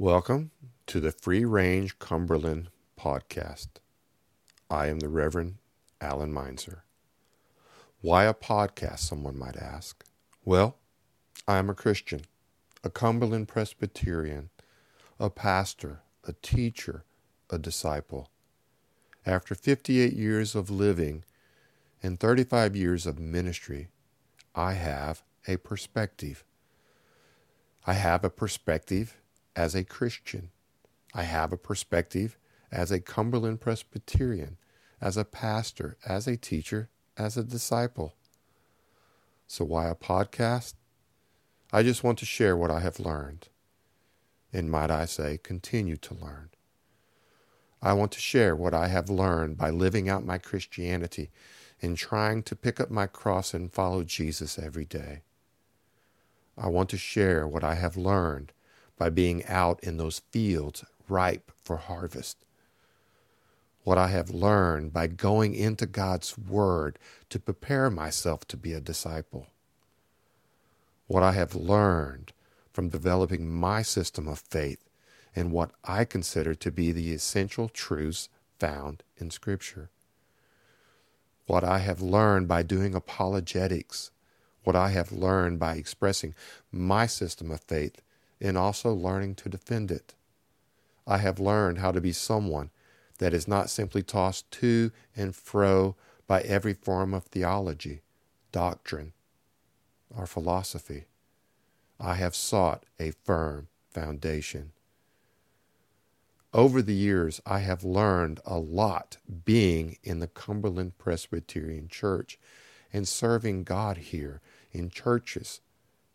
Welcome to the Free Range Cumberland podcast. I am the Reverend Alan Meinzer. Why a podcast, someone might ask? Well, I am a Christian, a Cumberland Presbyterian, a pastor, a teacher, a disciple. After 58 years of living and 35 years of ministry, I have a perspective. I have a perspective as a Christian. I have a perspective as a Cumberland Presbyterian, as a pastor, as a teacher, as a disciple. So, why a podcast? I just want to share what I have learned, and might I say, continue to learn. I want to share what I have learned by living out my Christianity and trying to pick up my cross and follow Jesus every day. I want to share what I have learned by being out in those fields ripe for harvest. What I have learned by going into God's Word to prepare myself to be a disciple. What I have learned from developing my system of faith and what I consider to be the essential truths found in Scripture. What I have learned by doing apologetics, what I have learned by expressing my system of faith and also learning to defend it. I have learned how to be someone that is not simply tossed to and fro by every form of theology, doctrine, or philosophy. I have sought a firm foundation. Over the years, I have learned a lot being in the Cumberland Presbyterian Church and serving God here in churches,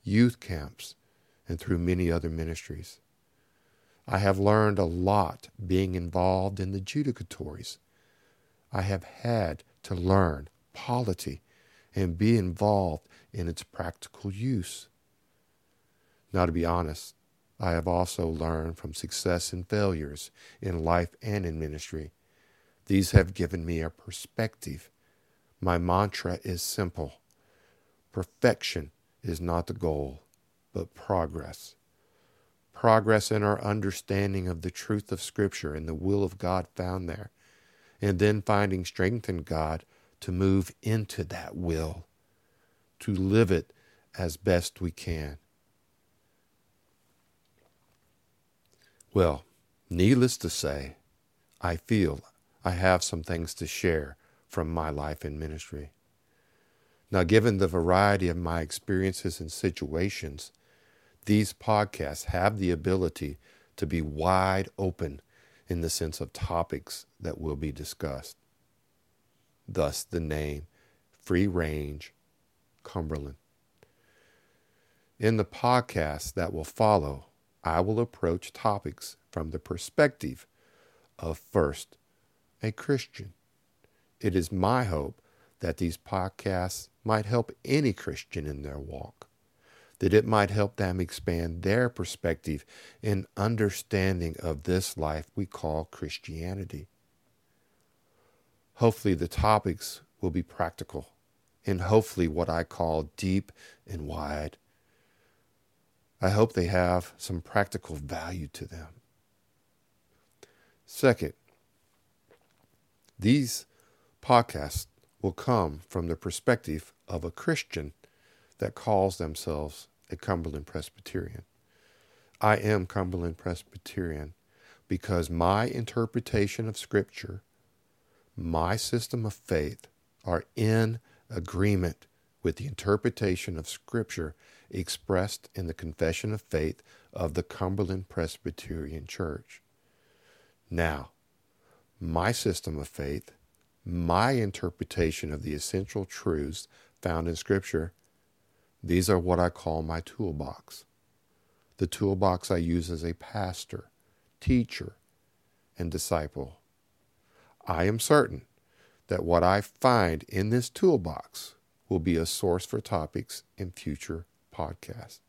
youth camps, and through many other ministries. I have learned a lot being involved in the judicatories. I have had to learn polity and be involved in its practical use. Now, to be honest, I have also learned from success and failures in life and in ministry. These have given me a perspective. My mantra is simple perfection is not the goal, but progress. Progress in our understanding of the truth of Scripture and the will of God found there, and then finding strength in God to move into that will, to live it as best we can. Well, needless to say, I feel I have some things to share from my life in ministry. Now, given the variety of my experiences and situations, these podcasts have the ability to be wide open in the sense of topics that will be discussed. Thus, the name Free Range Cumberland. In the podcast that will follow, I will approach topics from the perspective of first a Christian. It is my hope that these podcasts might help any Christian in their walk that it might help them expand their perspective and understanding of this life we call Christianity. Hopefully, the topics will be practical and hopefully what I call deep and wide. I hope they have some practical value to them. Second, these podcasts will come from the perspective of a Christian that calls themselves a Cumberland Presbyterian. I am Cumberland Presbyterian because my interpretation of Scripture, my system of faith, are in agreement with the interpretation of Scripture expressed in the Confession of Faith of the Cumberland Presbyterian Church. Now, my system of faith, my interpretation of the essential truths found in Scripture, these are what I call my toolbox. The toolbox I use as a pastor, teacher, and disciple. I am certain that what I find in this toolbox will be a source for topics in future podcasts.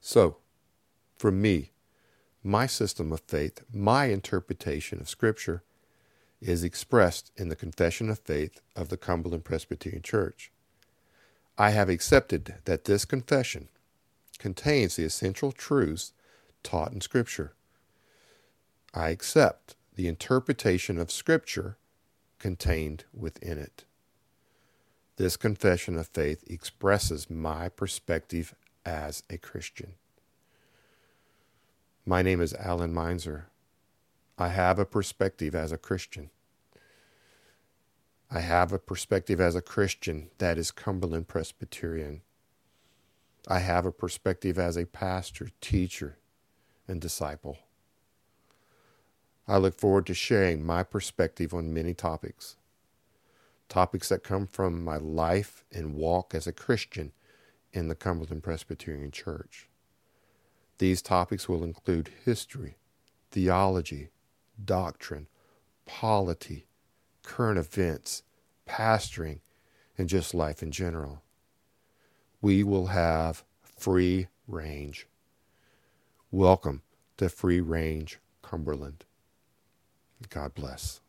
So, for me, my system of faith, my interpretation of Scripture, is expressed in the Confession of Faith of the Cumberland Presbyterian Church. I have accepted that this confession contains the essential truths taught in Scripture. I accept the interpretation of Scripture contained within it. This confession of faith expresses my perspective as a Christian. My name is Alan Meinzer. I have a perspective as a Christian. I have a perspective as a Christian that is Cumberland Presbyterian. I have a perspective as a pastor, teacher, and disciple. I look forward to sharing my perspective on many topics. Topics that come from my life and walk as a Christian in the Cumberland Presbyterian Church. These topics will include history, theology, doctrine, polity, current events, pastoring, and just life in general. We will have free range. Welcome to Free Range Cumberland. God bless.